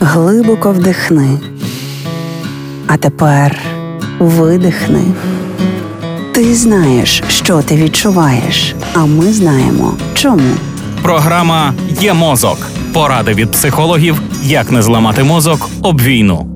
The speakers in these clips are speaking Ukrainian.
Глибоко вдихни. А тепер видихни. Ти знаєш, що ти відчуваєш, а ми знаємо чому. Програма Є мозок. Поради від психологів, як не зламати мозок об війну.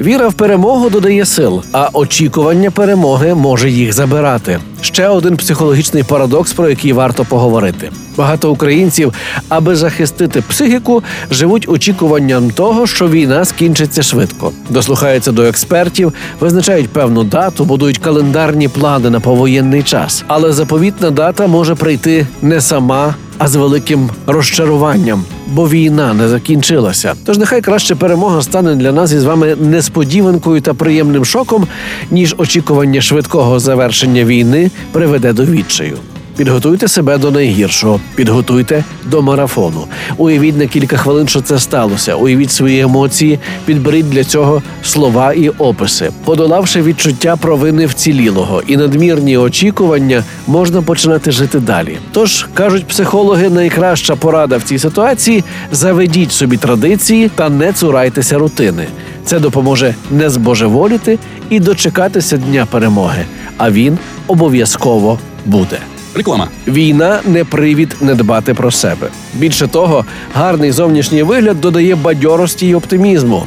Віра в перемогу додає сил, а очікування перемоги може їх забирати. Ще один психологічний парадокс, про який варто поговорити. Багато українців, аби захистити психіку, живуть очікуванням того, що війна скінчиться швидко. Дослухаються до експертів, визначають певну дату, будують календарні плани на повоєнний час. Але заповітна дата може прийти не сама, а з великим розчаруванням, бо війна не закінчилася. Тож нехай краще перемога стане для нас із вами несподіванкою та приємним шоком, ніж очікування швидкого завершення війни приведе до відчаю. Підготуйте себе до найгіршого, підготуйте до марафону. Уявіть на кілька хвилин, що це сталося. Уявіть свої емоції, підберіть для цього слова і описи. Подолавши відчуття провини вцілілого і надмірні очікування, можна починати жити далі. Тож кажуть психологи, найкраща порада в цій ситуації заведіть собі традиції та не цурайтеся рутини. Це допоможе не збожеволіти і дочекатися дня перемоги. А він обов'язково буде. Реклама. Війна не привід не дбати про себе. Більше того, гарний зовнішній вигляд додає бадьорості й оптимізму.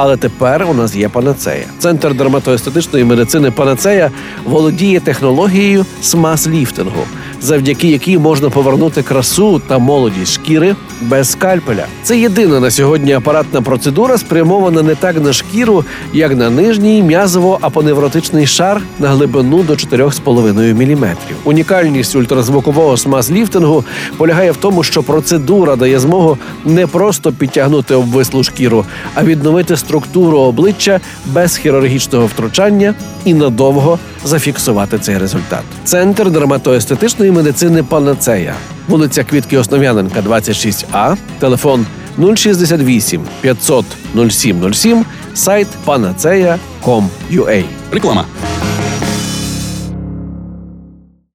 але тепер у нас є панацея. Центр дерматоестетичної медицини Панацея володіє технологією смаз-ліфтингу, завдяки якій можна повернути красу та молодість шкіри без скальпеля. Це єдина на сьогодні апаратна процедура, спрямована не так на шкіру, як на нижній м'язово-апоневротичний шар на глибину до 4,5 мм. Унікальність ультразвукового смаз-ліфтингу полягає в тому, що процедура дає змогу не просто підтягнути обвислу шкіру, а відновити структуру обличчя без хірургічного втручання і надовго зафіксувати цей результат. Центр дерматоестетичної медицини Панацея, вулиця Квітки Основ'яненка, 26А, телефон 068 500 0707, сайт panacea.com.ua. Реклама.